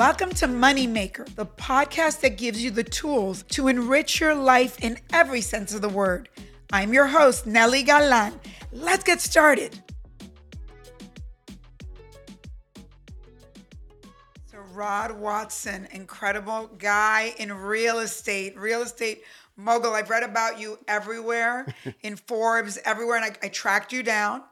Welcome to Moneymaker, the podcast that gives you the tools to enrich your life in every sense of the word. I'm your host, Nely Galán. Let's get started. So, Rod Watson, incredible guy in real estate, real estate mogul. I've read about you everywhere in Forbes, everywhere, and I, I tracked you down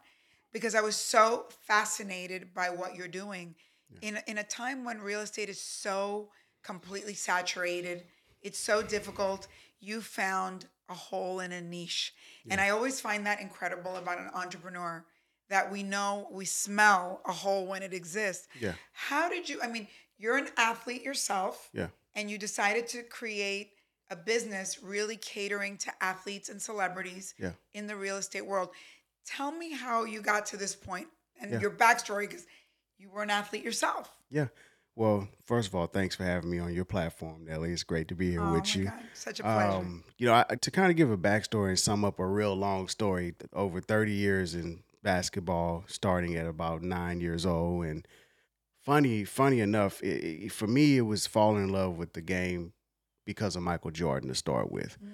because I was so fascinated by what you're doing in in a time when real estate is so completely saturated, it's so difficult. You found a hole in a niche, and I always find that incredible about an entrepreneur that we know we smell a hole when it exists. Yeah. How did you? I mean, you're an athlete yourself, Yeah. and you decided to create a business really catering to athletes and celebrities Yeah. in the real estate world. Tell me how you got to this point and Yeah. your backstory because you were an athlete yourself. Yeah. Well, first of all, thanks for having me on your platform, Nely. It's great to be here Oh with you. God, such a pleasure. Um, you know, I, to kind of give a backstory and sum up a real long story, over 30 years in basketball, starting at about nine years old. And funny, funny enough, it, it- for me, it was falling in love with the game because of Michael Jordan to start with. Mm.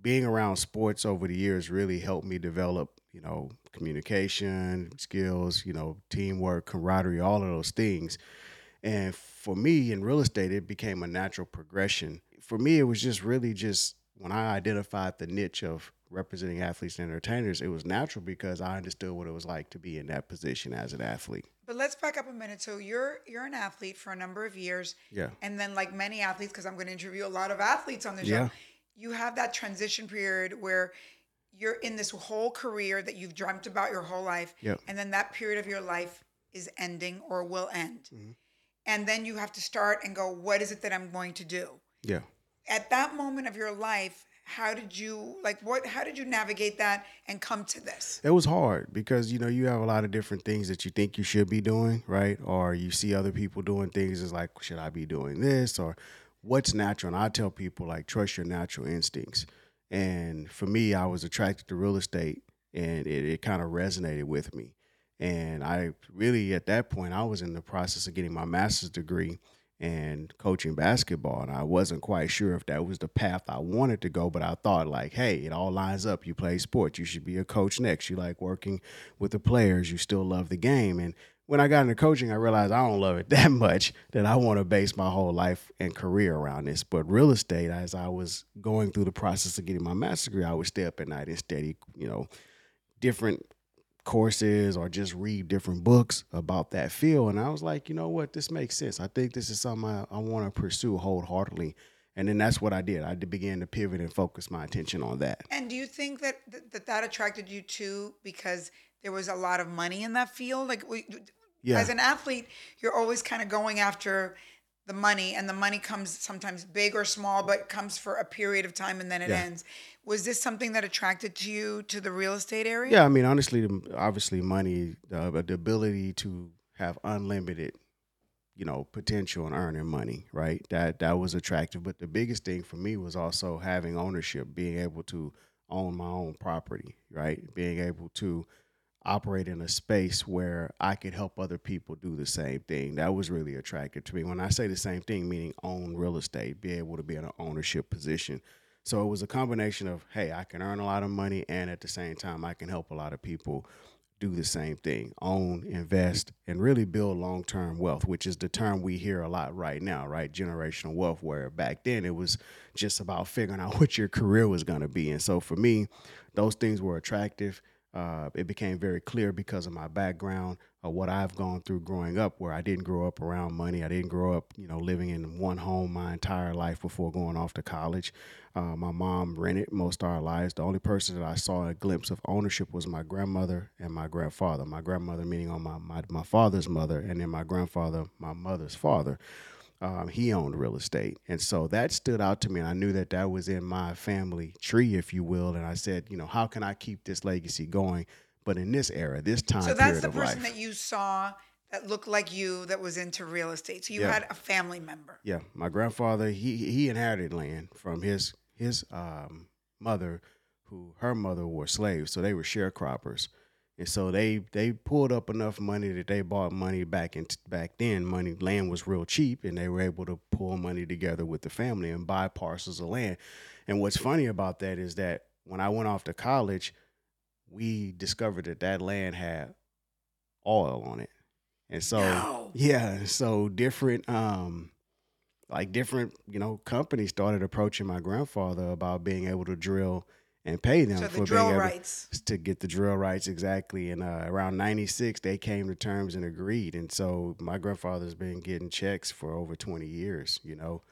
Being around sports over the years really helped me develop, you know, communication skills, you know, teamwork, camaraderie, all of those things. And for me in real estate, it became a natural progression. For me, it was just really just when I identified the niche of representing athletes and entertainers, it was natural because I understood what it was like to be in that position as an athlete. But let's back up a minute. So you're you're an athlete for a number of years, Yeah. and then like many athletes, because I'm going to interview a lot of athletes on the show, Yeah. you have that transition period where you're in this whole career that you've dreamt about your whole life, Yep. and then that period of your life is ending or will end, Mhm. and then you have to start and go, what is it that I'm going to do? Yeah. At that moment of your life, how did you like what? How did you navigate that and come to this? It was hard because you know you have a lot of different things that you think you should be doing, right? Or you see other people doing things. It's like, should I be doing this or what's natural? And I tell people like trust your natural instincts. And for me, I was attracted to real estate, and it, it kind of resonated with me. And I really, at that point, I was in the process of getting my master's degree and coaching basketball. And I wasn't quite sure if that was the path I wanted to go, but I thought, like, hey, it all lines up. You play sports, you should be a coach next. You like working with the players, you still love the game. And when I got into coaching, I realized I don't love it that much that I want to base my whole life and career around this. But real estate, as I was going through the process of getting my master's degree, I would stay up at night and study, you know, different courses or just read different books about that field. And I was like, you know what, this makes sense. I think this is something I, I want to pursue wholeheartedly. And then that's what I did. I began to pivot and focus my attention on that. And do you think that that that attracted you too because there was a lot of money in that field? Like, Yeah. as an athlete, you're always kind of going after the money, and the money comes sometimes big or small, but comes for a period of time and then it Yeah. ends. Was this something that attracted to you to the real estate area? Yeah, I mean, honestly, obviously, money, uh, the ability to have unlimited, you know, potential and earning money, right? That that was attractive. But the biggest thing for me was also having ownership, being able to own my own property, right? Being able to operate in a space where I could help other people do the same thing. That was really attractive to me. When I say the same thing, meaning own real estate, be able to be in an ownership position. So it was a combination of, hey, I can earn a lot of money and at the same time I can help a lot of people do the same thing. Own, invest, and really build long term wealth, which is the term we hear a lot right now, right? Generational wealth, where back then it was just about figuring out what your career was gonna be. And so for me, those things were attractive. Uh, it became very clear because of my background of what I've gone through growing up, where I didn't grow up around money. I didn't grow up, you know, living in one home my entire life before going off to college. Uh, my mom rented most of our lives. The only person that I saw a glimpse of ownership was my grandmother and my grandfather. My grandmother, meaning on my, my, my father's mother, and then my grandfather, my mother's father. Um, he owned real estate. And so that stood out to me. And I knew that that was in my family tree, if you will. And I said, you know, how can I keep this legacy going? But in this era, this time So that's the person life. that you saw that looked like you that was into real estate. So you Yeah. had a family member. Yeah, my grandfather he he inherited land from his his um, mother, who her mother were slaves, so they were sharecroppers, and so they they pulled up enough money that they bought money back in back then. Money land was real cheap, and they were able to pull money together with the family and buy parcels of land. And what's funny about that is that when I went off to college, we discovered that that land had oil on it, and so No. yeah, so different um like different, you know, companies started approaching my grandfather about being able to drill and pay them So for the being drill able rights. to get the drill rights exactly. And uh, around '96, they came to terms and agreed. And so my grandfather's been getting checks for over 20 years. You know,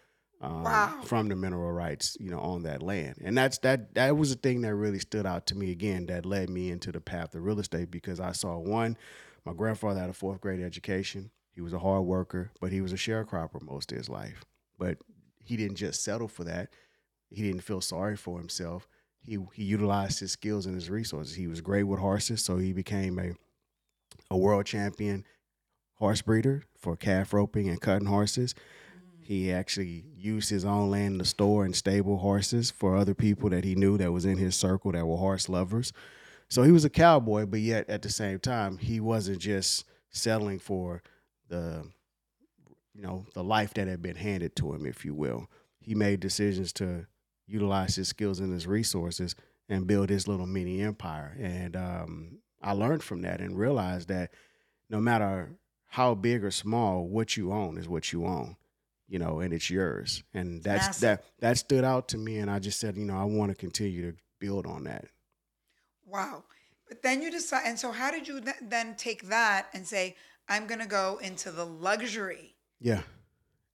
um, Wow. from the mineral rights, you know, on that land. And that's that. That was the thing that really stood out to me again. That led me into the path of real estate because I saw one. My grandfather had a fourth grade education. He was a hard worker, but he was a sharecropper most of his life. But he didn't just settle for that. He didn't feel sorry for himself. He he utilized his skills and his resources. He was great with horses, so he became a a world champion horse breeder for calf roping and cutting horses. Mm. He actually used his own land to store and stable horses for other people that he knew that was in his circle that were horse lovers. So he was a cowboy, but yet at the same time, he wasn't just settling for the you know, the life that had been handed to him, if you will. He made decisions to utilize his skills and his resources and build his little mini empire. And um, I learned from that and realized that no matter how big or small, what you own is what you own, you know, and it's yours. And that's Massive. that that stood out to me. And I just said, you know, I want to continue to build on that. Wow. But then you decide, and so how did you th- then take that and say, I'm going to go into the luxury? Yeah.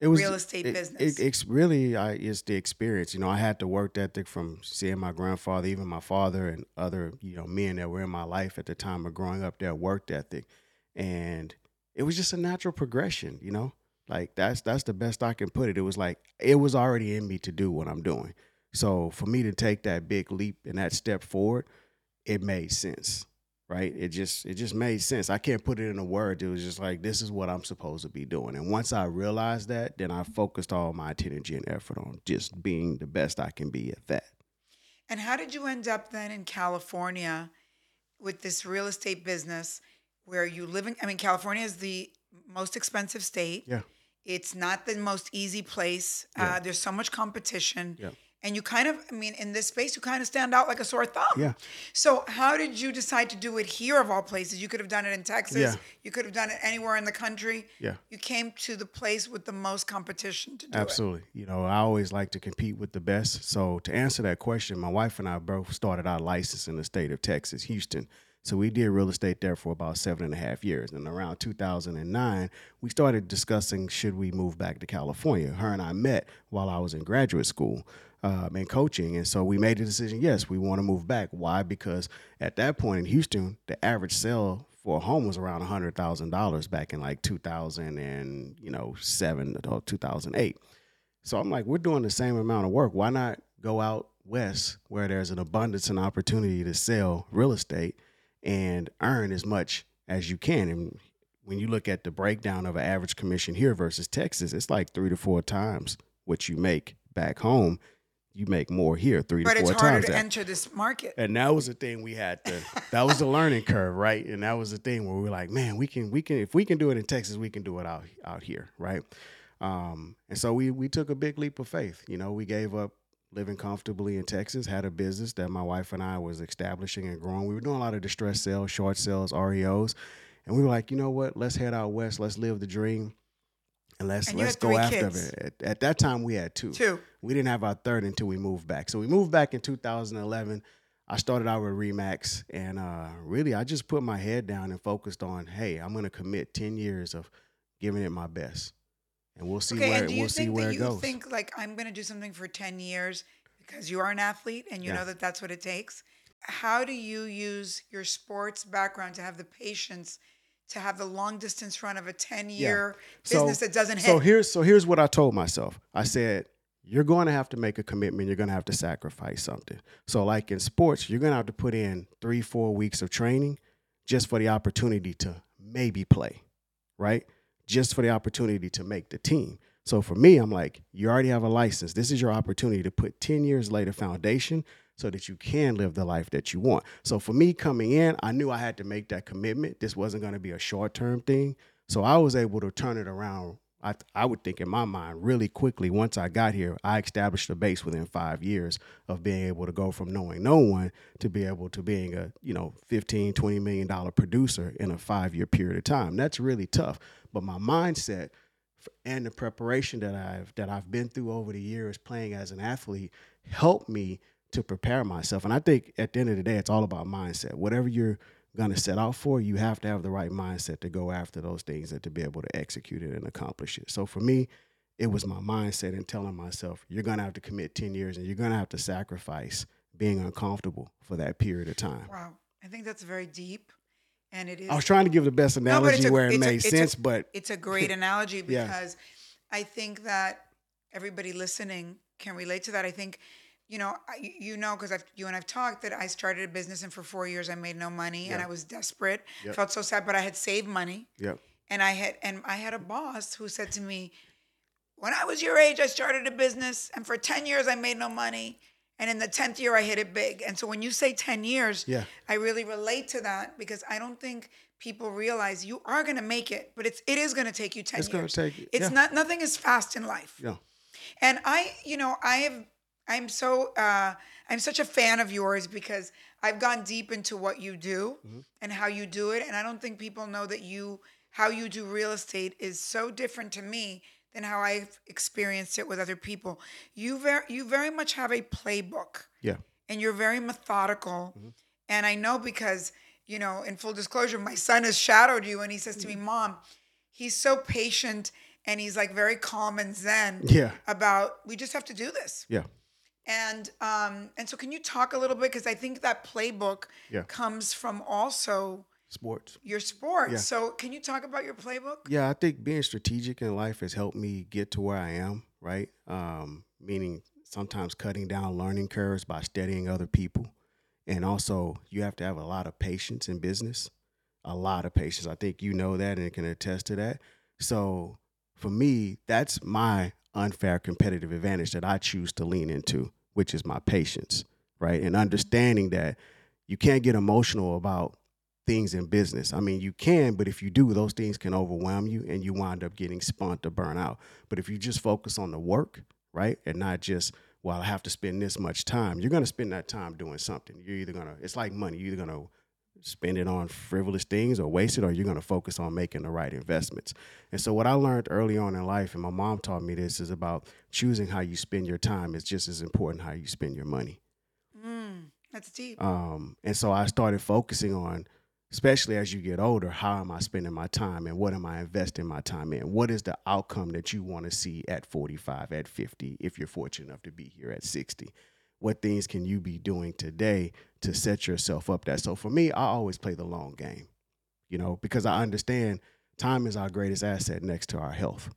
It was Real estate it- business. It, it's really I, it's the experience. You know, I had the work ethic from seeing my grandfather, even my father, and other you know men that were in my life at the time of growing up. Their work ethic, and it was just a natural progression. You know, like that's that's the best I can put it. It was like it was already in me to do what I'm doing. So for me to take that big leap and that step forward, it made sense right it just it just made sense i can't put it in a word it was just like this is what i'm supposed to be doing and once i realized that then i focused all my energy and effort on just being the best i can be at that And how did you end up then in California with this real estate business where you live in? I mean, California is the most expensive state. yeah It's not the most easy place. Yeah. Uh, there's so much competition. Yeah. And you kind of, I mean, in this space, you kind of stand out like a sore thumb. Yeah. So, how did you decide to do it here of all places? You could have done it in Texas. Yeah. You could have done it anywhere in the country. Yeah. You came to the place with the most competition to do it. Absolutely. You know, I always like to compete with the best. So to answer that question, my wife and I both started our license in the state of Texas, Houston. So we did real estate there for about seven and a half years. And around 2009, we started discussing should we move back to California. Her and I met while I was in graduate school um, and coaching. And so we made the decision, yes, we want to move back. Why? Because at that point in Houston, the average sale for a home was around $100,000 back in like 2000 and, you know, seven or 2008. So I'm like, we're doing the same amount of work. Why not go out west where there's an abundance and opportunity to sell real estate and earn as much as you can? And when you look at the breakdown of an average commission here versus Texas, it's like three to four times what you make back home. You make more here, three But to it's four harder times. to that. enter this market. And that was the thing we had to. That was the learning curve, right? And that was the thing where we were like, man, we can, we can, if we can do it in Texas, we can do it out out here, right? Um, and so we we took a big leap of faith. You know, we gave up living comfortably in Texas, had a business that my wife and I was establishing and growing. We were doing a lot of distress sales, short sales, REOs, and we were like, you know what? Let's head out west. Let's live the dream. And let's And let's go after kids. it. At, at that time, we had two. Two. We didn't have our third until we moved back. So we moved back in 2011. I started out with RE/MAX, and uh, really, I just put my head down and focused on, hey, I'm going to commit ten years of giving it my best, and we'll see Okay, where and do you we'll see think where that it you goes. think like I'm going to do something for 10 years because you are an athlete and you Yeah. know that that's what it takes? How do you use your sports background to have the patience to have the long distance run of a 10 year business that doesn't hit? So here's so here's what I told myself. I said, you're going to have to make a commitment. You're going to have to sacrifice something. So like in sports, you're going to have to put in three, four weeks of training just for the opportunity to maybe play, right? Just for the opportunity to make the team. So for me, I'm like, you already have a license. This is your opportunity to put 10 years later foundation so that you can live the life that you want. So for me coming in, I knew I had to make that commitment. This wasn't going to be a short term thing. So I was able to turn it around. I, I would think in my mind really quickly once I got here, I established a base within five years of being able to go from knowing no one to be able to being a, you know, 15, 20 million dollar producer in a five year period of time. That's really tough. But my mindset and the preparation that I've that I've been through over the years playing as an athlete helped me to prepare myself. And I think at the end of the day, it's all about mindset. Whatever you're gonna set out for, you have to have the right mindset to go after those things and to be able to execute it and accomplish it. So for me, it was my mindset and telling myself, you're gonna have to commit 10 years and you're gonna have to sacrifice being uncomfortable for that period of time. wow. I think that's very deep and it is I was trying to give the best No, analogy a- where it a- made a- sense, but it's a great analogy Yeah. because I think that everybody listening can relate to that. I think, you know, I- you know, because I've you and I've talked that I started a business and for four years I made no money and I was desperate, Yep. felt so sad, but I had saved money yep. and I had and I had a boss who said to me, "When I was your age, I started a business, and for ten years I made no money, and in the tenth year I hit it big." And so when you say ten years, Yeah. I really relate to that because I don't think people realize you are going to make it, but it's it is going to take you ten It's gonna years. take- it's yeah. not nothing is fast in life. Yeah. And I, you know, I have, I'm so, uh, I'm such a fan of yours because I've gone deep into what you do Mm-hmm. and how you do it. And I don't think people know that you, how you do real estate is so different to me than how I've experienced it with other people. You very, you very much have a playbook Yeah. and you're very methodical. And I know because, you know, in full disclosure, my son has shadowed you and he says to me, Mom, he's so patient and he's like very calm and zen Yeah. about we just have to do this. Yeah. And um and so can you talk a little bit because I think that playbook Yeah. comes from also Sports. your sport. Yeah. So can you talk about your playbook? Yeah, I think being strategic in life has helped me get to where I am, right? Um, meaning sometimes cutting down learning curves by studying other people. And also, you have to have a lot of patience in business, a lot of patience. I think you know that and can attest to that. So, for me, that's my unfair competitive advantage that I choose to lean into, which is my patience, right? And understanding that you can't get emotional about things in business. I mean, you can, but if you do, those things can overwhelm you and you wind up getting spun to burn out. But if you just focus on the work, right, and not just, well, I have to spend this much time, you're going to spend that time doing something. You're either going to, it's like money, you're either going to spend it on frivolous things or waste it, or you're going to focus on making the right investments. And so, what I learned early on in life, and my mom taught me this, is about choosing how you spend your time is just as important how you spend your money. Mm, that's deep. Um, and so I started focusing on, especially as you get older, how am I spending my time and what am I investing my time in? What is the outcome that you want to see at 45, at 50, if you're fortunate enough to be here at 60? What things can you be doing today to set yourself up that? So for me, I always play the long game, you know, because I understand time is our greatest asset next to our health.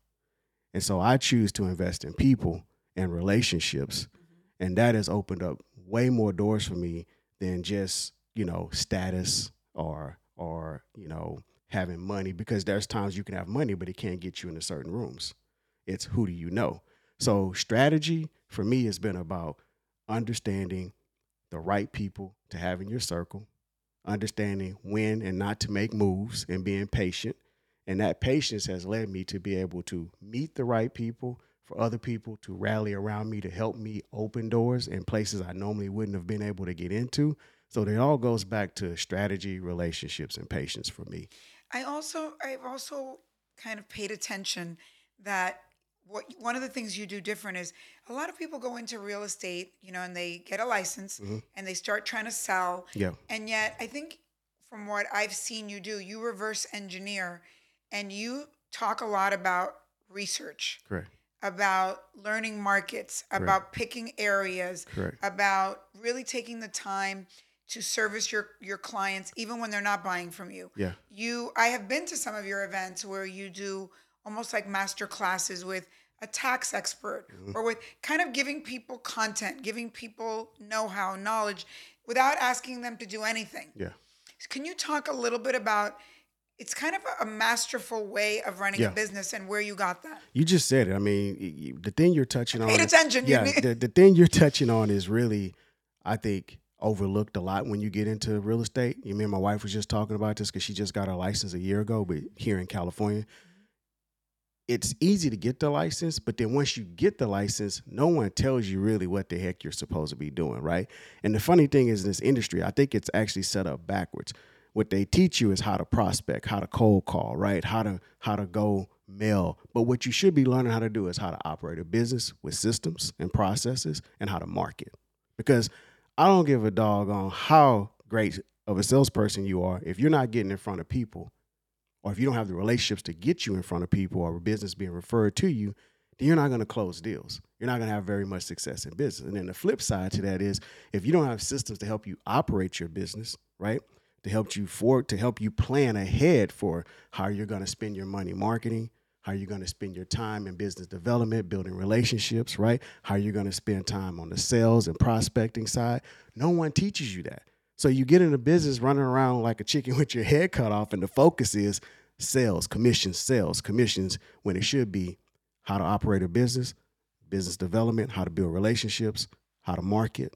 And so I choose to invest in people and relationships. Mm-hmm. And that has opened up way more doors for me than just, you know, status or or, you know, having money because there's times you can have money but it can't get you into certain rooms. It's who do you know? So strategy for me has been about understanding the right people to have in your circle, understanding when and not to make moves and being patient. And that patience has led me to be able to meet the right people, for other people to rally around me to help me open doors in places I normally wouldn't have been able to get into. So it all goes back to strategy, relationships, and patience for me. I also I've also kind of paid attention that what one of the things you do different is a lot of people go into real estate, you know, and they get a license mm-hmm. and they start trying to sell. Yeah. And yet, I think from what I've seen you do, you reverse engineer and you talk a lot about research, Correct. about learning markets, about picking areas, Correct. about really taking the time to service your your clients even when they're not buying from you. Yeah. You I have been to some of your events where you do almost like master classes with a tax expert mm-hmm. or with kind of giving people content, giving people know-how, knowledge without asking them to do anything. Yeah. Can you talk a little bit about it's kind of a, masterful way of running Yeah. a business and where you got that? You just said it. I mean, the thing you're touching on. Paid attention. Yeah, the, the thing you're touching on is really, I think, overlooked a lot when you get into real estate. You mean my wife was just talking about this because she just got her license a year ago, but here in California, it's easy to get the license, but then once you get the license, no one tells you really what the heck you're supposed to be doing, right? And the funny thing is, in this industry, I think it's actually set up backwards. What they teach you is how to prospect, how to cold call, right? How to how to go mail. But what you should be learning how to do is how to operate a business with systems and processes and how to market. Because I don't give a dog on how great of a salesperson you are if you're not getting in front of people or if you don't have the relationships to get you in front of people or business being referred to you, then you're not going to close deals. You're not going to have very much success in business. And then the flip side to that is if you don't have systems to help you operate your business, right? To help you for to help you plan ahead for how you're going to spend your money marketing, how you're going to spend your time in business development, building relationships, right? How you're going to spend time on the sales and prospecting side. No one teaches you that. So you get into business running around like a chicken with your head cut off, and the focus is sales, commissions, sales, commissions, when it should be how to operate a business, business development, how to build relationships, how to market,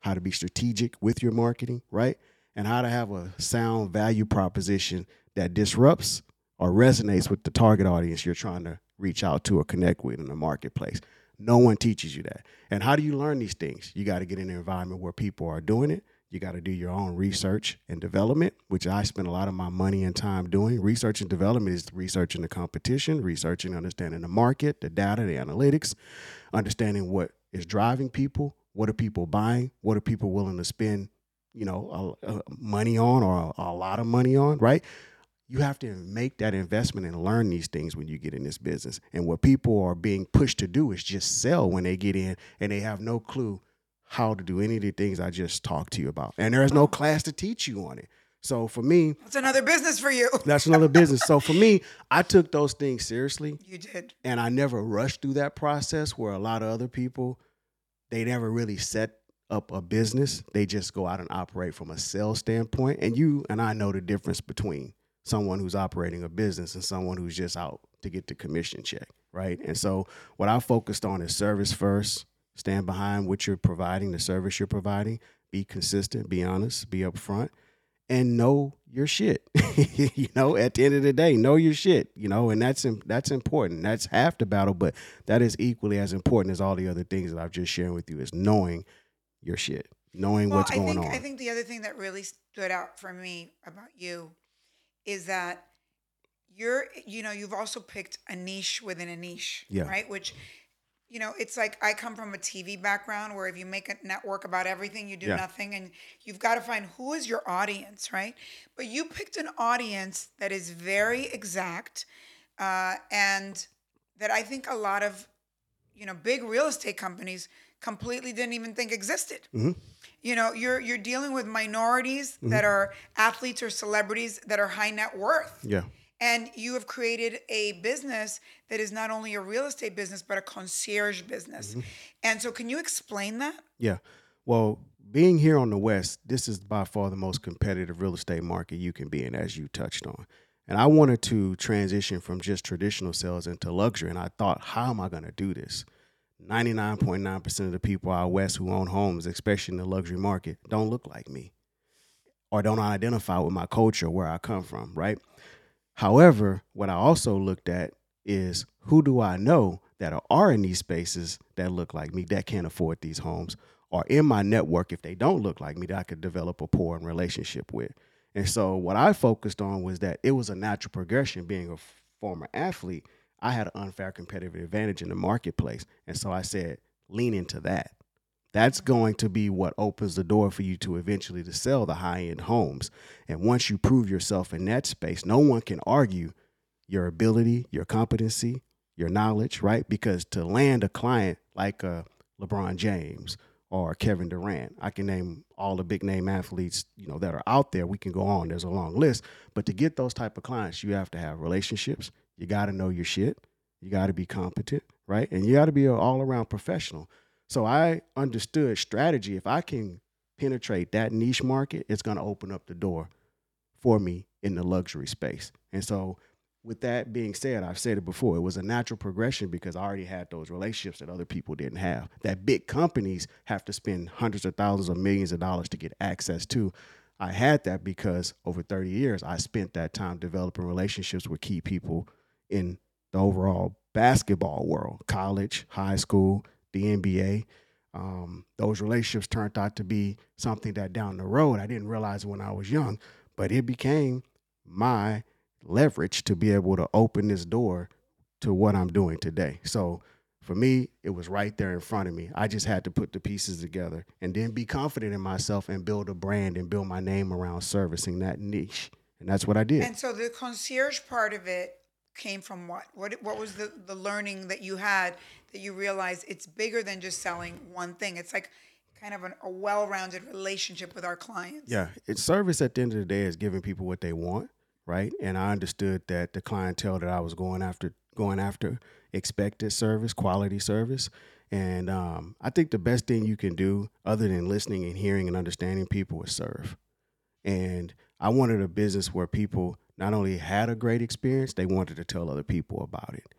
how to be strategic with your marketing, right? And how to have a sound value proposition that disrupts or resonates with the target audience you're trying to reach out to or connect with in the marketplace. No one teaches you that. And how do you learn these things? You got to get in an environment where people are doing it. You got to do your own research and development, which I spend a lot of my money and time doing. Research and development is researching the competition, researching, understanding the market, the data, the analytics, understanding what is driving people, what are people buying, what are people willing to spend, you know, a, a money on or a, a lot of money on, right? You have to make that investment and learn these things when you get in this business. And what people are being pushed to do is just sell when they get in and they have no clue how to do any of the things I just talked to you about. And there is no class to teach you on it. So for me, That's another business for you. that's another business. So for me, I took those things seriously You did. and I never rushed through that process where a lot of other people they never really set up a business. They just go out and operate from a sales standpoint. And you and I know the difference between someone who's operating a business and someone who's just out to get the commission check, right? And so what I focused on is service first, stand behind what you're providing, the service you're providing, be consistent, be honest, be upfront, and know your shit. you know, at the end of the day, know your shit. You know, and that's that's important. That's half the battle, but that is equally as important as all the other things that I've just shared with you. Is knowing your shit, knowing Well, what's I going think on. I think the other thing that really stood out for me about you is that you're you know you've also picked a niche within a niche, Yeah. right? Which you know it's like I come from a TV background where if you make a network about everything, you do Yeah. nothing, and you've got to find who is your audience, right? But you picked an audience that is very exact, uh, and that I think a lot of you know big real estate companies completely didn't even think existed you know you're you're dealing with minorities Mm-hmm. that are athletes or celebrities that are high net worth yeah. And you have created a business that is not only a real estate business but a concierge business Mm-hmm. and so can you explain that Yeah. Well, being here on the West, this is by far the most competitive real estate market you can be in, as you touched on. And I wanted to transition from just traditional sales into luxury. And I thought, how am I going to do this? 99.9% of the people out West who own homes, especially in the luxury market, don't look like me or don't identify with my culture, where I come from, right? However, what I also looked at is who do I know that are in these spaces that look like me that can't afford these homes or in my network if they don't look like me that I could develop a poor relationship with. And so what I focused on was that it was a natural progression being a former athlete. I had an unfair competitive advantage in the marketplace. And so I said, lean into that. That's going to be what opens the door for you to eventually to sell the high-end homes. And once you prove yourself in that space, no one can argue your ability, your competency, your knowledge, right? Because to land a client like a LeBron James or Kevin Durant, I can name all the big name athletes, you know, that are out there. We can go on. There's a long list. But to get those type of clients, you have to have relationships. You got to know your shit. You got to be competent, right? And you got to be an all-around professional. So I understood strategy. If I can penetrate that niche market, it's going to open up the door for me in the luxury space. And so with that being said, I've said it before, it was a natural progression because I already had those relationships that other people didn't have. That big companies have to spend hundreds of thousands of millions of dollars to get access to. I had that because over 30 years, I spent that time developing relationships with key people in the overall basketball world, college, high school, the NBA. Um, those relationships turned out to be something that down the road I didn't realize when I was young, but it became my leverage to be able to open this door to what I'm doing today. So for me, it was right there in front of me. I just had to put the pieces together and then be confident in myself and build a brand and build my name around servicing that niche. And that's what I did. And so the concierge part of it came from what? What what was the the learning that you had that you realize it's bigger than just selling one thing? It's like kind of an, a well-rounded relationship with our clients. Yeah, it's service at the end of the day is giving people what they want right? And I understood that the clientele that I was going after going after expected service, quality service. And um, I think the best thing you can do, other than listening and hearing and understanding people, is serve. And I wanted a business where people not only had a great experience, they wanted to tell other people about it.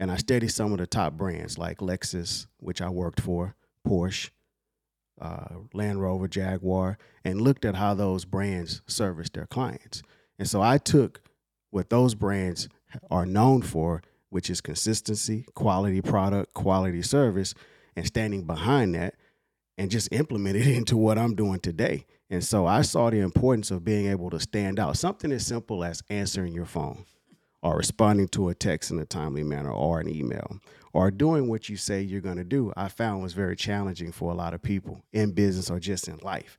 And I studied some of the top brands like Lexus, which I worked for, Porsche, uh, Land Rover, Jaguar, and looked at how those brands service their clients. And so I took what those brands are known for, which is consistency, quality product, quality service, and standing behind that and just implemented it into what I'm doing today. And so I saw the importance of being able to stand out. Something as simple as answering your phone or responding to a text in a timely manner or an email or doing what you say you're going to do, I found was very challenging for a lot of people in business or just in life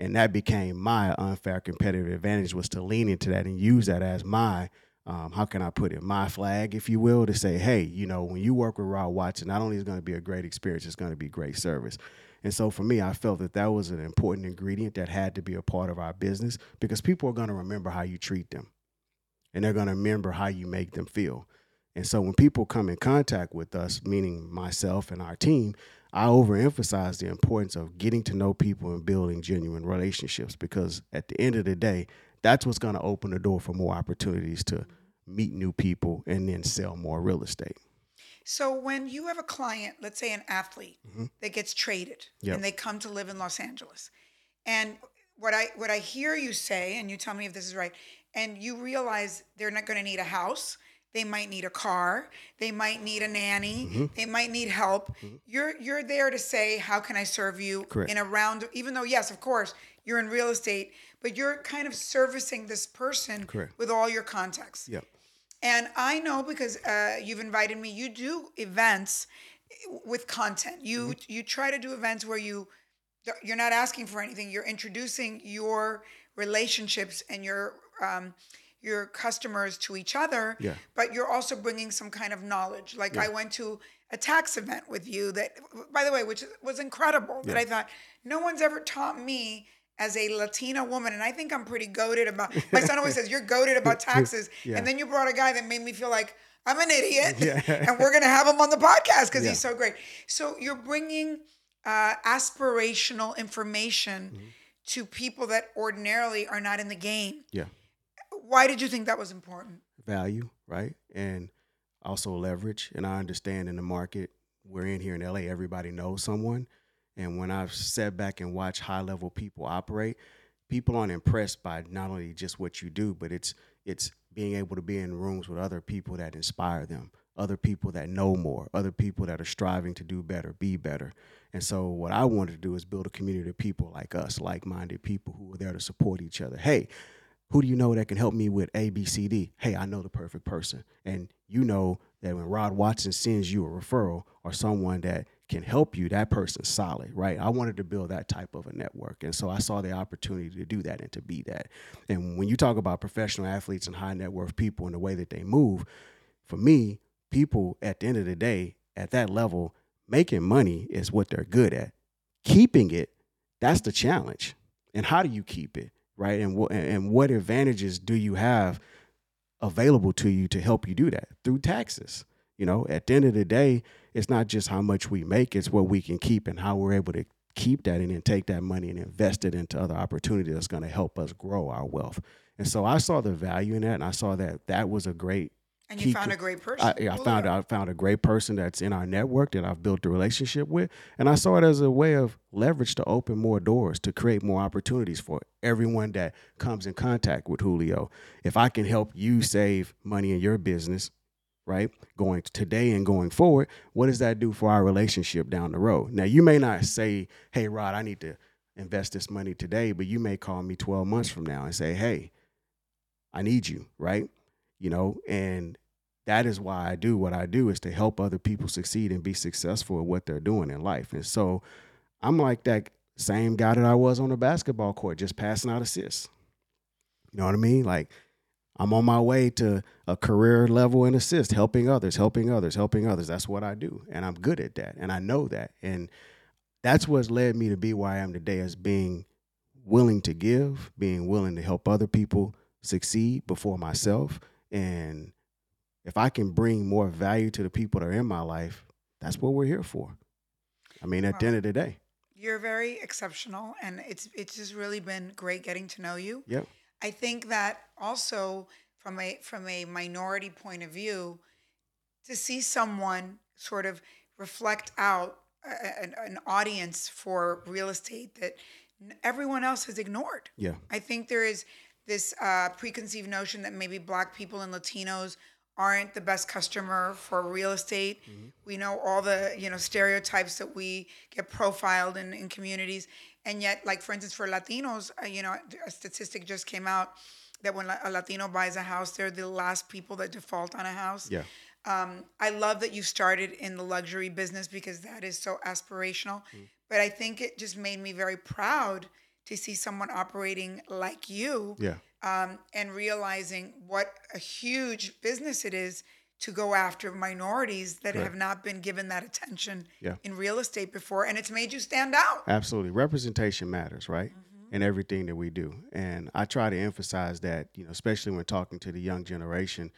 and that became my unfair competitive advantage was to lean into that and use that as my um, how can I put it, my flag, if you will, to say, hey, you know, when you work with Rod Watson, not only is going to be a great experience, it's going to be great service. And so for me, I felt that that was an important ingredient that had to be a part of our business because people are going to remember how you treat them and they're going to remember how you make them feel. And so when people come in contact with us, meaning myself and our team, I overemphasize the importance of getting to know people and building genuine relationships because at the end of the day, that's what's going to open the door for more opportunities to meet new people and then sell more real estate. So when you have a client, let's say an athlete mm-hmm. that gets traded yep. and they come to live in Los Angeles. And what I what I hear you say and you tell me if this is right and you realize they're not going to need a house, they might need a car they might need a nanny mm-hmm. they might need help mm-hmm. you're you're there to say how can i serve you Correct. in a round even though yes of course you're in real estate but you're kind of servicing this person Correct. with all your contacts yep and i know because uh, you've invited me you do events with content you mm-hmm. you try to do events where you you're not asking for anything you're introducing your relationships and your um, your customers to each other, yeah. but you're also bringing some kind of knowledge. Like yeah. I went to a tax event with you that, by the way, which was incredible. Yeah. That I thought no one's ever taught me as a Latina woman, and I think I'm pretty goaded about. My son always says you're goaded about taxes, yeah. and then you brought a guy that made me feel like I'm an idiot, yeah. and we're gonna have him on the podcast because he's so great. So you're bringing uh, aspirational information mm-hmm. to people that ordinarily are not in the game. Yeah why did you think that was important? Value, right? And also leverage. And I understand in the market we're in here in LA, everybody knows someone. And when I've sat back and watched high level people operate, people aren't impressed by not only just what you do, but it's it's being able to be in rooms with other people that inspire them, other people that know more, other people that are striving to do better, be better. And so what I wanted to do is build a community of people like us, like-minded people who are there to support each other. Hey, who do you know that can help me with A, B, C, D? Hey, I know the perfect person. And you know that when Rod Watson sends you a referral or someone that can help you, that person's solid, right? I wanted to build that type of a network. And so I saw the opportunity to do that and to be that. And when you talk about professional athletes and high net worth people and the way that they move, for me, people at the end of the day, at that level, making money is what they're good at. Keeping it, that's the challenge. And how do you keep it? Right? And what and what advantages do you have available to you to help you do that through taxes? You know, at the end of the day, it's not just how much we make; it's what we can keep and how we're able to keep that and then take that money and invest it into other opportunities that's going to help us grow our wealth. And so I saw the value in that, and I saw that that was a great and you found a great person. I, I found I found a great person that's in our network that I've built a relationship with, and I saw it as a way of leverage to open more doors, to create more opportunities for everyone that comes in contact with Julio. If I can help you save money in your business, right, going today and going forward, what does that do for our relationship down the road? Now, you may not say, "Hey, Rod, I need to invest this money today," but you may call me 12 months from now and say, "Hey, I need you," right? You know, and that is why I do what I do is to help other people succeed and be successful at what they're doing in life. And so I'm like that same guy that I was on the basketball court, just passing out assists. You know what I mean? Like I'm on my way to a career level in assist, helping others, helping others, helping others. That's what I do. And I'm good at that. And I know that. And that's what's led me to be where I am today as being willing to give, being willing to help other people succeed before myself and if I can bring more value to the people that are in my life, that's what we're here for. I mean, at the end of the day. You're very exceptional, and it's it's just really been great getting to know you. Yep. I think that also from a from a minority point of view, to see someone sort of reflect out a, an, an audience for real estate that everyone else has ignored. Yeah. I think there is this uh, preconceived notion that maybe Black people and Latinos aren't the best customer for real estate. Mm-hmm. We know all the you know stereotypes that we get profiled in, in communities, and yet, like for instance, for Latinos, uh, you know, a statistic just came out that when a Latino buys a house, they're the last people that default on a house. Yeah. Um, I love that you started in the luxury business because that is so aspirational. Mm-hmm. But I think it just made me very proud to see someone operating like you. Yeah um, and realizing what a huge business it is to go after minorities that right. have not been given that attention yeah. in real estate before and it's made you stand out absolutely representation matters right mm-hmm. in everything that we do and i try to emphasize that you know especially when talking to the young generation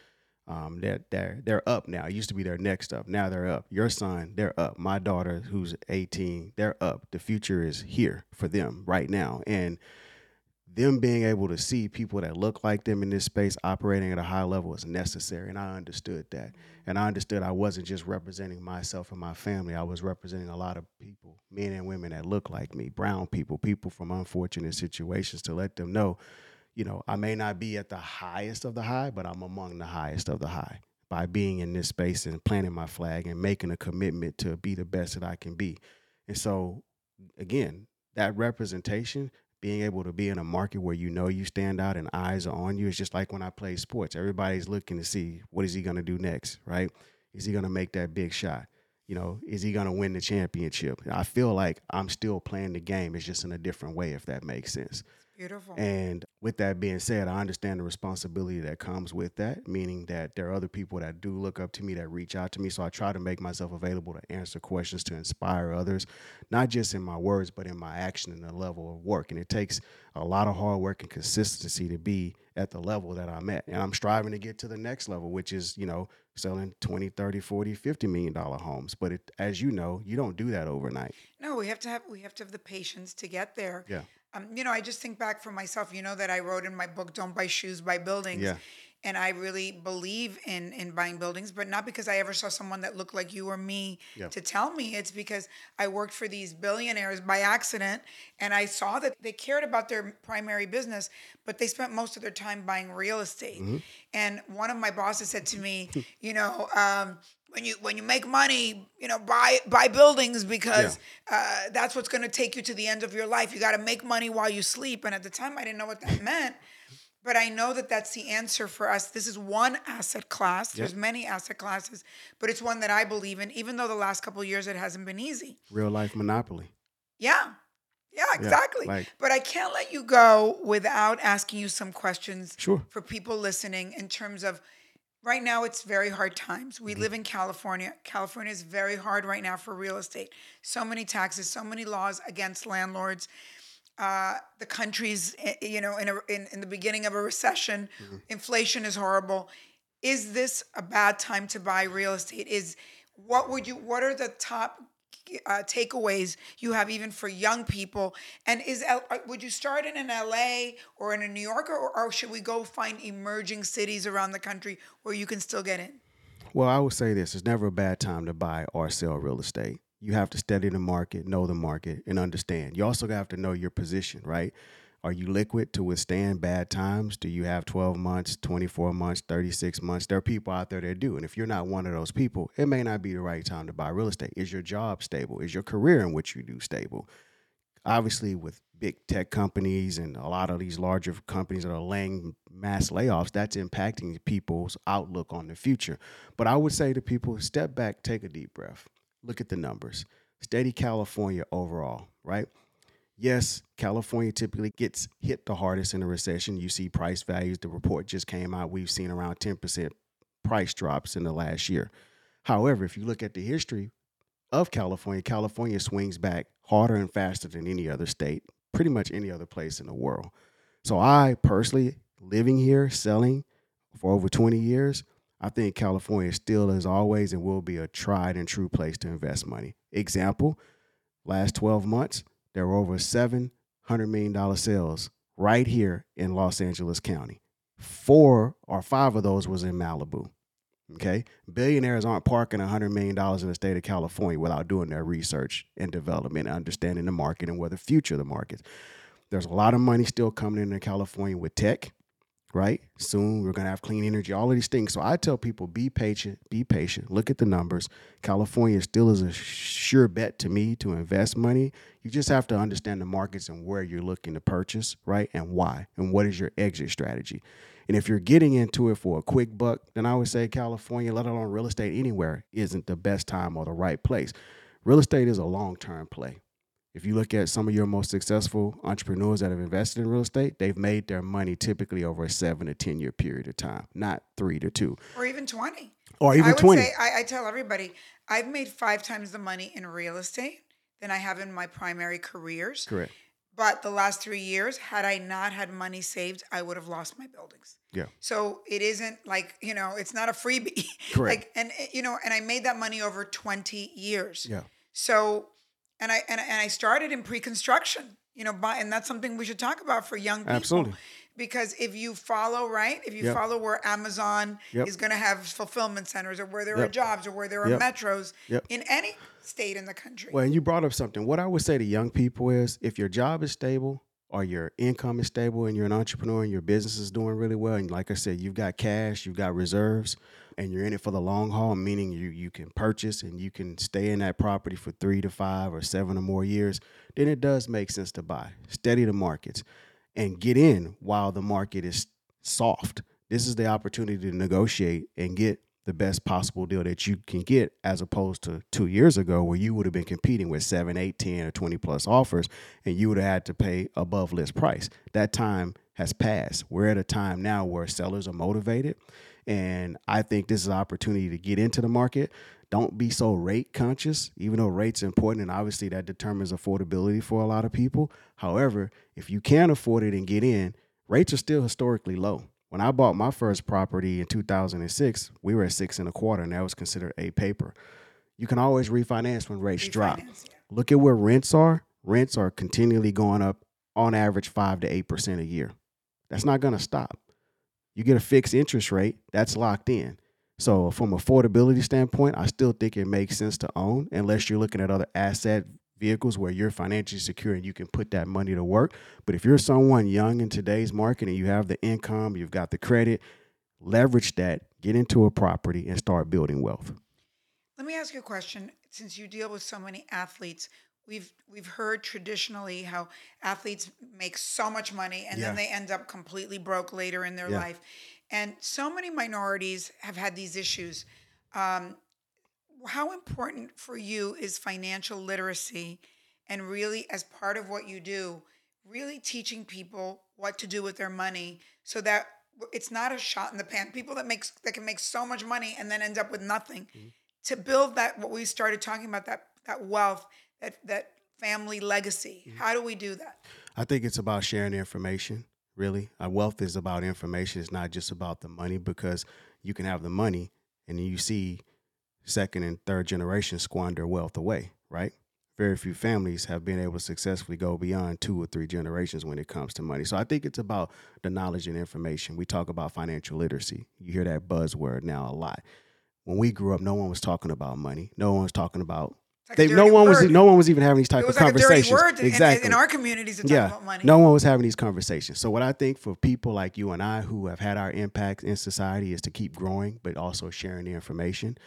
um, they're, they're they're up now. It used to be their next up. Now they're up. Your son, they're up. My daughter, who's 18, they're up. The future is here for them right now. And them being able to see people that look like them in this space operating at a high level is necessary. And I understood that. And I understood I wasn't just representing myself and my family, I was representing a lot of people, men and women that look like me, brown people, people from unfortunate situations, to let them know, you know, I may not be at the highest of the high, but I'm among the highest of the high by being in this space and planting my flag and making a commitment to be the best that I can be. And so, again, that representation being able to be in a market where you know you stand out and eyes are on you is just like when I play sports. Everybody's looking to see what is he going to do next, right? Is he going to make that big shot? You know, is he going to win the championship? I feel like I'm still playing the game. It's just in a different way, if that makes sense. Beautiful. And with that being said, I understand the responsibility that comes with that, meaning that there are other people that do look up to me, that reach out to me. So I try to make myself available to answer questions, to inspire others, not just in my words, but in my action and the level of work. And it takes a lot of hard work and consistency to be at the level that I'm at. And I'm striving to get to the next level, which is, you know, selling 20, 30, 40, 50 million dollar homes. But it, as you know, you don't do that overnight. No, we have to have we have to have the patience to get there. Yeah. Um, you know, I just think back for myself. You know that I wrote in my book, "Don't buy shoes, buy buildings." Yeah. And I really believe in in buying buildings, but not because I ever saw someone that looked like you or me yeah. to tell me. It's because I worked for these billionaires by accident, and I saw that they cared about their primary business, but they spent most of their time buying real estate. Mm-hmm. And one of my bosses said to me, you know. Um, when you when you make money, you know, buy buy buildings because yeah. uh, that's what's going to take you to the end of your life. You got to make money while you sleep. And at the time, I didn't know what that meant. But I know that that's the answer for us. This is one asset class. There's many asset classes, but it's one that I believe in, even though the last couple of years it hasn't been easy. Real life monopoly. Yeah. Yeah, exactly. like- but I can't let you go without asking you some questions Sure. for people listening in terms of right now it's very hard times. We Mm-hmm. live in California. California is very hard right now for real estate. So many taxes, so many laws against landlords. Uh, the country's, eh, you know, in, a, in in the beginning of a recession. Mm-hmm. Inflation is horrible. Is this a bad time to buy real estate? Is what would you? What are the top uh, takeaways you have even for young people? And is uh, would you start in an LA or in a New Yorker, or, or should we go find emerging cities around the country where you can still get in? Well, I would say this: it's never a bad time to buy or sell real estate. You have to study the market, know the market, and understand. You also have to know your position, right? Are you liquid to withstand bad times? Do you have 12 months, 24 months, 36 months? There are people out there that do. And if you're not one of those people, it may not be the right time to buy real estate. Is your job stable? Is your career in what you do stable? Obviously, with big tech companies and a lot of these larger companies that are laying mass layoffs, that's impacting people's outlook on the future. But I would say to people, step back, take a deep breath, look at the numbers. Steady California overall, right? Yes, California typically gets hit the hardest in a recession. You see price values. The report just came out. We've seen around 10% price drops in the last year. However, if you look at the history of California, California swings back harder and faster than any other state, pretty much any other place in the world. So I personally, living here, selling for over 20 years, I think California still is always and will be a tried and true place to invest money. Example, last 12 months, there were over $700 million sales right here in Los Angeles County. Four or five of those was in Malibu. Okay. Billionaires aren't parking $100 million in the state of California without doing their research and development, and understanding the market and where the future of the market. Is. There's a lot of money still coming into California with tech, right? Soon we're going to have clean energy, all of these things. So I tell people be patient, be patient, look at the numbers. California still is a sure bet to me to invest money. You just have to understand the markets and where you're looking to purchase, right? And why, and what is your exit strategy. And if you're getting into it for a quick buck, then I would say California, let alone real estate anywhere, isn't the best time or the right place. Real estate is a long term play. If you look at some of your most successful entrepreneurs that have invested in real estate, they've made their money typically over a seven to 10 year period of time, not three to two Or even 20. or even I would 20. say, I, I tell everybody, I've made five times the money in real estate than I have in my primary careers. Correct. But the last three years, had I not had money saved, I would have lost my buildings. Yeah. So it isn't like, you know, it's not a freebie. Correct. like, and, you know, and I made that money over 20 years. Yeah. So, and I, and, and I started in pre-construction, you know, by, and that's something we should talk about for young people. Absolutely. Because if you follow, right, if you Yep. follow where Amazon Yep. is going to have fulfillment centers or where there are jobs or where there are Yep. metros Yep. in any state in the country. Well, and you brought up something. What I would say to young people is if your job is stable or your income is stable and you're an entrepreneur and your business is doing really well, and like I said, you've got cash, you've got reserves, and you're in it for the long haul, meaning you you can purchase and you can stay in that property for three to five or seven or more years, then it does make sense to buy. Steady the markets and get in while the market is soft. This is the opportunity to negotiate and get the best possible deal that you can get as opposed to two years ago where you would have been competing with seven, eight, 10, or 20 plus offers and you would have had to pay above list price. That time has passed. We're at a time now where sellers are motivated. And I think this is an opportunity to get into the market. Don't be so rate conscious, even though rates are important and obviously that determines affordability for a lot of people. However, if you can afford it and get in, rates are still historically low. When I bought my first property in 2006, we were at six and a quarter, and that was considered a paper. You can always refinance when rates drop. Yeah. Look at where rents are. Rents are continually going up on average five to eight percent a year. That's not going to stop. You get a fixed interest rate, that's locked in. So from affordability standpoint, I still think it makes sense to own unless you're looking at other asset vehicles where you're financially secure and you can put that money to work. But if you're someone young in today's market and you have the income, you've got the credit, leverage that, get into a property and start building wealth. Let me ask you a question. Since you deal with so many athletes, we've we've heard traditionally how athletes make so much money and Yeah. then they end up completely broke later in their Yeah. life. And so many minorities have had these issues. Um, how important for you is financial literacy and really as part of what you do really teaching people what to do with their money so that it's not a shot in the pan. People that makes that can make so much money and then end up with nothing. To build that what we started talking about that that wealth that that family legacy how do we do that? I think it's about sharing information, really. Uh, wealth is about information. It's not just about the money because you can have the money and you see second and third generation squander wealth away, right? Very few families have been able to successfully go beyond two or three generations when it comes to money. So I think it's about the knowledge and information. We talk about financial literacy. You hear that buzzword now a lot. When we grew up, no one was talking about money. No one was talking about like they, no one was no one was even having these type it was of like a dirty conversations. word in- in, exactly in our communities to talk yeah, about money no one was having these conversations. So what I think for people like you and I who have had our impact in society is to keep growing, but also sharing the information,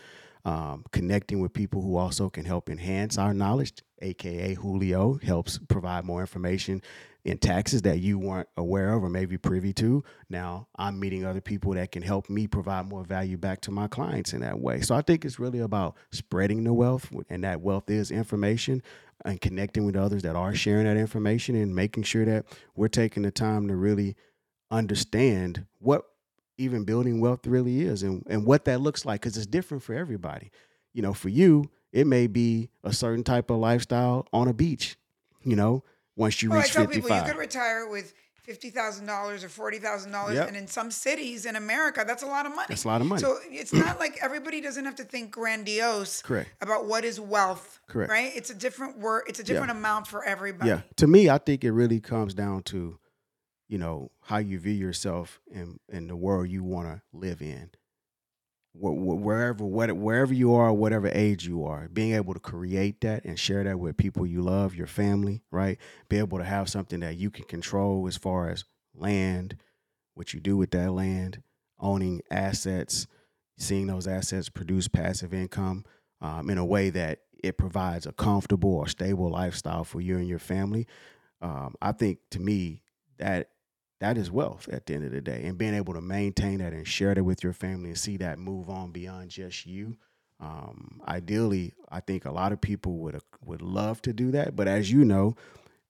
um, connecting with people who also can help enhance our knowledge. AKA Julio helps provide more information in taxes that you weren't aware of or maybe privy to. Now I'm meeting other people that can help me provide more value back to my clients in that way. So I think it's really about spreading the wealth, and that wealth is information and connecting with others that are sharing that information and making sure that we're taking the time to really understand what even building wealth really is and, and what that looks like because it's different for everybody. You know, for you, it may be a certain type of lifestyle on a beach, you know, once you Well, I reach tell 55. people you could retire with fifty thousand dollars or forty thousand dollars, Yep. and in some cities in America, that's a lot of money. That's a lot of money. So it's not like everybody doesn't have to think grandiose Correct. about what is wealth. Correct. Right? It's a different word. It's a different amount for everybody. Yeah. To me, I think it really comes down to, you know, how you view yourself in in the world you want to live in. Wh- wh- Wherever, wherever you are, whatever age you are, being able to create that and share that with people you love, your family, right? Be able to have something that you can control as far as land, what you do with that land, owning assets, seeing those assets produce passive income um, in a way that it provides a comfortable or stable lifestyle for you and your family. Um, I think to me that that is wealth at the end of the day, and being able to maintain that and share that with your family and see that move on beyond just you. Um, ideally, I think a lot of people would would love to do that, but as you know,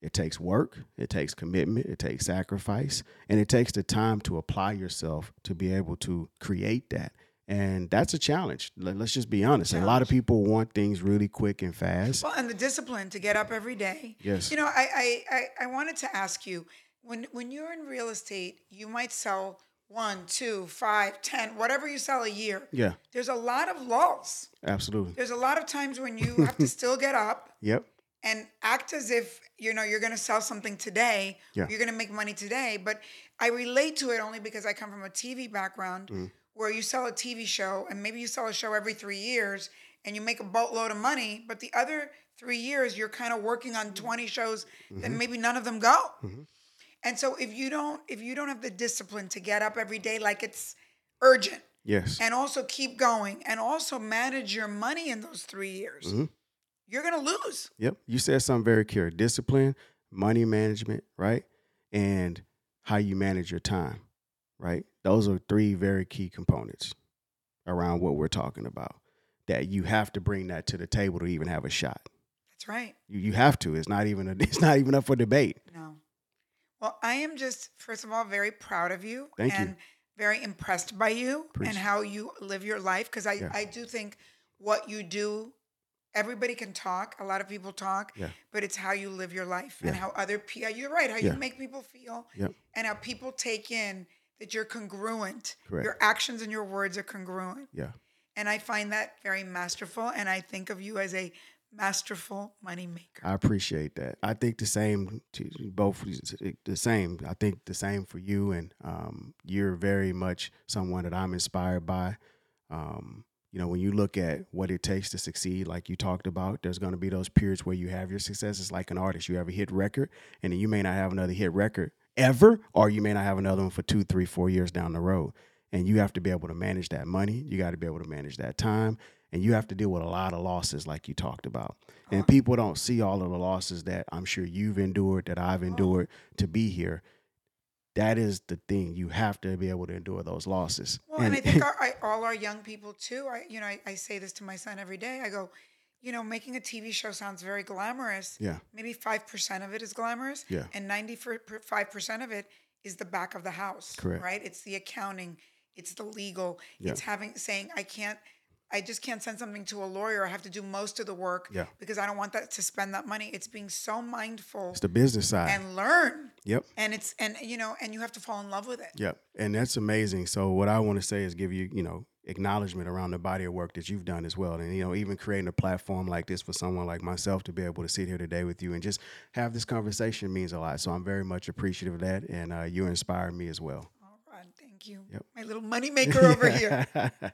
it takes work, it takes commitment, it takes sacrifice, and it takes the time to apply yourself to be able to create that. And that's a challenge. Let- Let's just be honest. A lot of people want things really quick and fast. Well, and the discipline to get up every day. Yes. You know, I I, I, I wanted to ask you when when you're in real estate, you might sell one, two, five, ten, whatever you sell a year. Yeah, There's a lot of lulls. absolutely. There's a lot of times when you have to still get up Yep. and act as if you know you're going to sell something today Yeah. you're going to make money today but i relate to it only because i come from a tv background Mm. where you sell a tv show and maybe you sell a show every three years and you make a boatload of money but the other three years you're kind of working on 20 shows Mm-hmm. that maybe none of them go and so if you don't if you don't have the discipline to get up every day like it's urgent Yes. and also keep going and also manage your money in those three years Mhm. you're going to lose Yep. You said something very clear. Discipline, money management, right? And how you manage your time, right? Those are three very key components around what we're talking about. That you have to bring that to the table to even have a shot. that's right You you have to. It's not even a, it's not even up for debate. No. Well, I am just, first of all, very proud of you Thank you. and very impressed by you and how you live your life. Because I, Yeah. I do think what you do, everybody can talk. A lot of people talk, Yeah. but it's how you live your life and how other people, uh, you're right, how Yeah. you make people feel and how people take in that you're congruent. Correct. Your actions and your words are congruent. Yeah. And I find that very masterful. And I think of you as a masterful money maker. I appreciate that. I think the same to both the same. I think the same for you and um, you're very much someone that I'm inspired by. Um, you know, when you look at what it takes to succeed, like you talked about, there's going to be those periods where you have your success. It's like an artist. You have a hit record, and then you may not have another hit record ever, or you may not have another one for two, three, four years down the road. and you have to be able to manage that money. You got to be able to manage that time, and you have to deal with a lot of losses, like you talked about. And uh-huh. people don't see all of the losses that I'm sure you've endured, that I've uh-huh. endured to be here. That is the thing. You have to be able to endure those losses. Well, and, I think our, I, all our young people too. I, you know, I, I say this to my son every day. I go, you know, making a TV show sounds very glamorous. Yeah. Maybe five percent of it is glamorous. Yeah. And ninety-five percent of it is the back of the house. Correct. Right. It's the accounting. It's the legal. Yeah. It's having saying I can't. I just can't send something to a lawyer. I have to do most of the work Yeah. because I don't want that to spend that money. It's being so mindful it's the business side. and learn. yep. And it's and you know and you have to fall in love with it. Yep. And that's amazing. So what I want to say is give you, you know, acknowledgement around the body of work that you've done as well. And, you know, even creating a platform like this for someone like myself to be able to sit here today with you and just have this conversation means a lot. So I'm very much appreciative of that. And uh, you inspire me as well. All right, thank you. Yep. My little moneymaker over here.